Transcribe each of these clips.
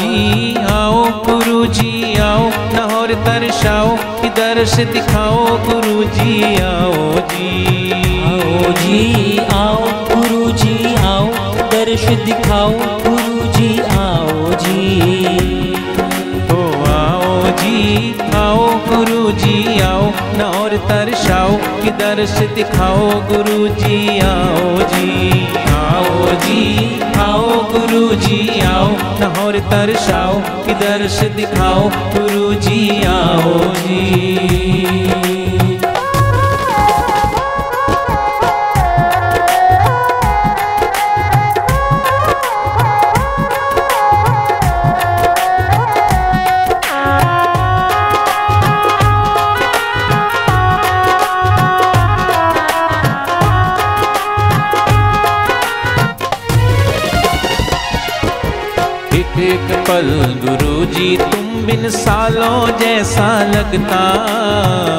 जी आओ गुरु जी आओ नहर दर्शाओ, इधर से दिखाओ, गुरु जी आओ जी आओ जी आओ गुरु जी आओ दर्श दिखाओ, गुरु जी आओ आओ, न और तरसाओ कि दर्श दिखाओ गुरु जी आओ जी। आओ जी, आओ गुरु जी आओ, न और तरसाओ कि दर्श दिखाओ गुरु जी आओ जी। एक पल गुरु जी तुम बिन सालों जैसा लगता।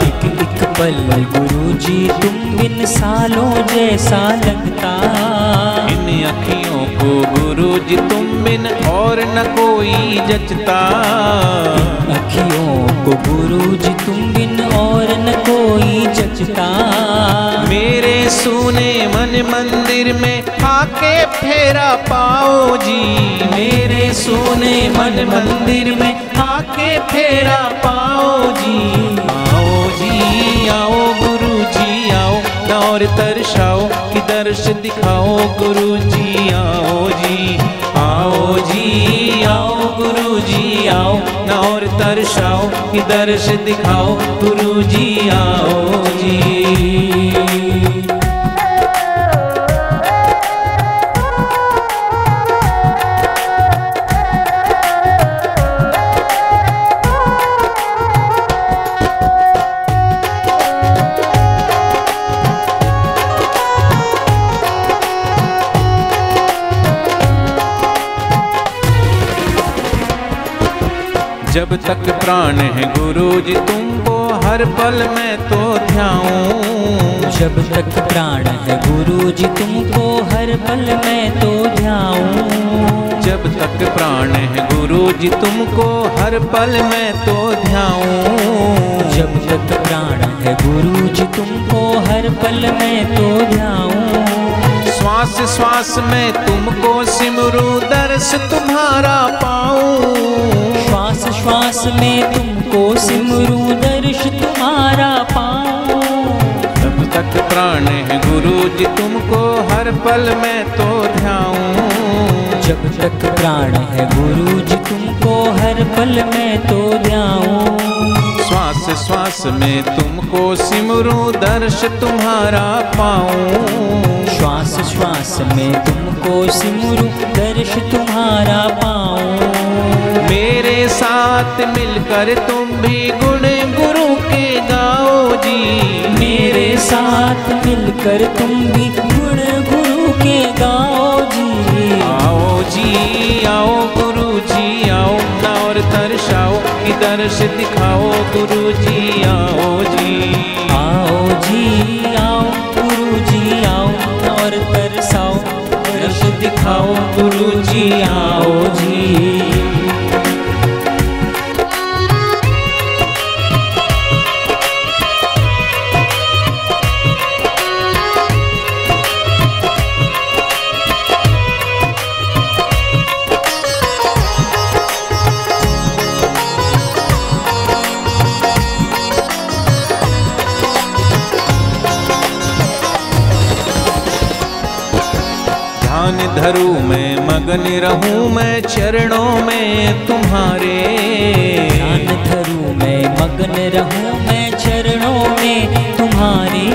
एक एक पल गुरु जी तुम बिन सालों जैसा लगता। को गुरु जी तुम बिन और न कोई जचता। अखियों को गुरु जी तुम बिन और न कोई जचता। मेरे सुने मन मंदिर में आके फेरा पाओ जी। मेरे सुने मन मंदिर में आके फेरा पाओ जी। आओ जी आओ गुरु जी आओ और तरसाओ। दर्श दिखाओ गुरु जी आओ जी आओ जी, आओ गुरु जी आओ। न और तरसाओ कि दर्श दिखाओ गुरु जी आओ जी। जब तक प्राण है गुरु जी तुमको हर पल में तो ध्याऊं। जब तक प्राण है गुरु जी तुमको हर पल में तो ध्याऊं। जब तक प्राण है गुरु जी तुमको हर पल में तो ध्याऊं। जब तक प्राण है गुरु जी तुमको हर पल में तो ध्याऊं। श्वास श्वास में तुमको सिमरू दर्श तुम्हारा पाऊँ। श्वास श्वास में तुमको सिमरू दर्श तुम्हारा पाओ जब तक प्राण है गुरु जी तुमको हर पल में तो ध्याऊं। जब तक प्राण है गुरु जी तुमको हर पल में तो ध्याऊं। श्वास श्वास में तुमको सिमरू दर्श तुम्हारा पाऊँ। श्वास श्वास में तुमको सिमरू दर्श तुम्हारा पाऊँ। साथ मिलकर तुम भी गुण गुरु के गाओ जी। मेरे साथ मिलकर तुम भी गुण गुरु के गाओ जी। आओ जी आओ गुरु जी आओ ना और दर्शाओ कि दर्श दिखाओ गुरु जी आओ जी। आओ जी आओ गुरु जी आओ और तरसाओ दर्श दिखाओ गुरु जी आओ जी। ध्यान धरू मैं मगन रहूँ मैं चरणों में तुम्हारे। ध्यान धरूं मैं मगन रहूँ मैं चरणों में तुम्हारे।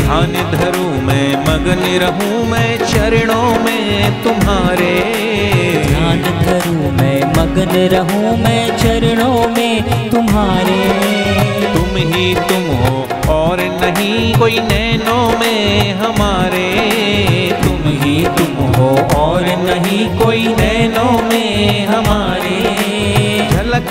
ध्यान धरू मैं मगन रहूँ मैं चरणों में तुम्हारे। ध्यान धरूं मैं मगन रहूँ मैं चरणों में तुम्हारे। तुम ही तुम हो और नहीं कोई नैनों में हमारे।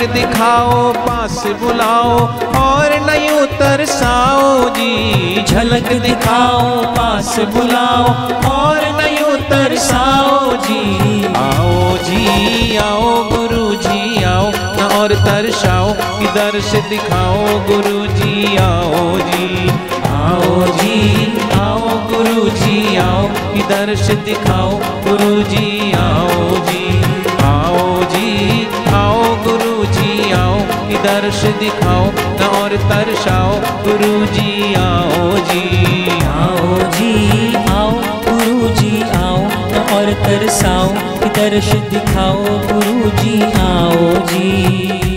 दिखाओ, पास बुलाओ और नहीं तरसाओ जी। झलक दिखाओ, पास बुलाओ और नहीं तरसाओ जी। आओ जी, आओ गुरु जी, आओ, न और तरसाओ दर्श दिखाओ गुरु जी, आओ जी। आओ जी, आओ गुरु जी, आओ कि दर्श दिखाओ गुरु जी, आओ जी। दर्श दिखाओ, न और तरसाओ गुरु जी आओ जी आओ जी आओ गुरु जी आओ और तरसाओ दर्श दिखाओ गुरु जी आओ, जी।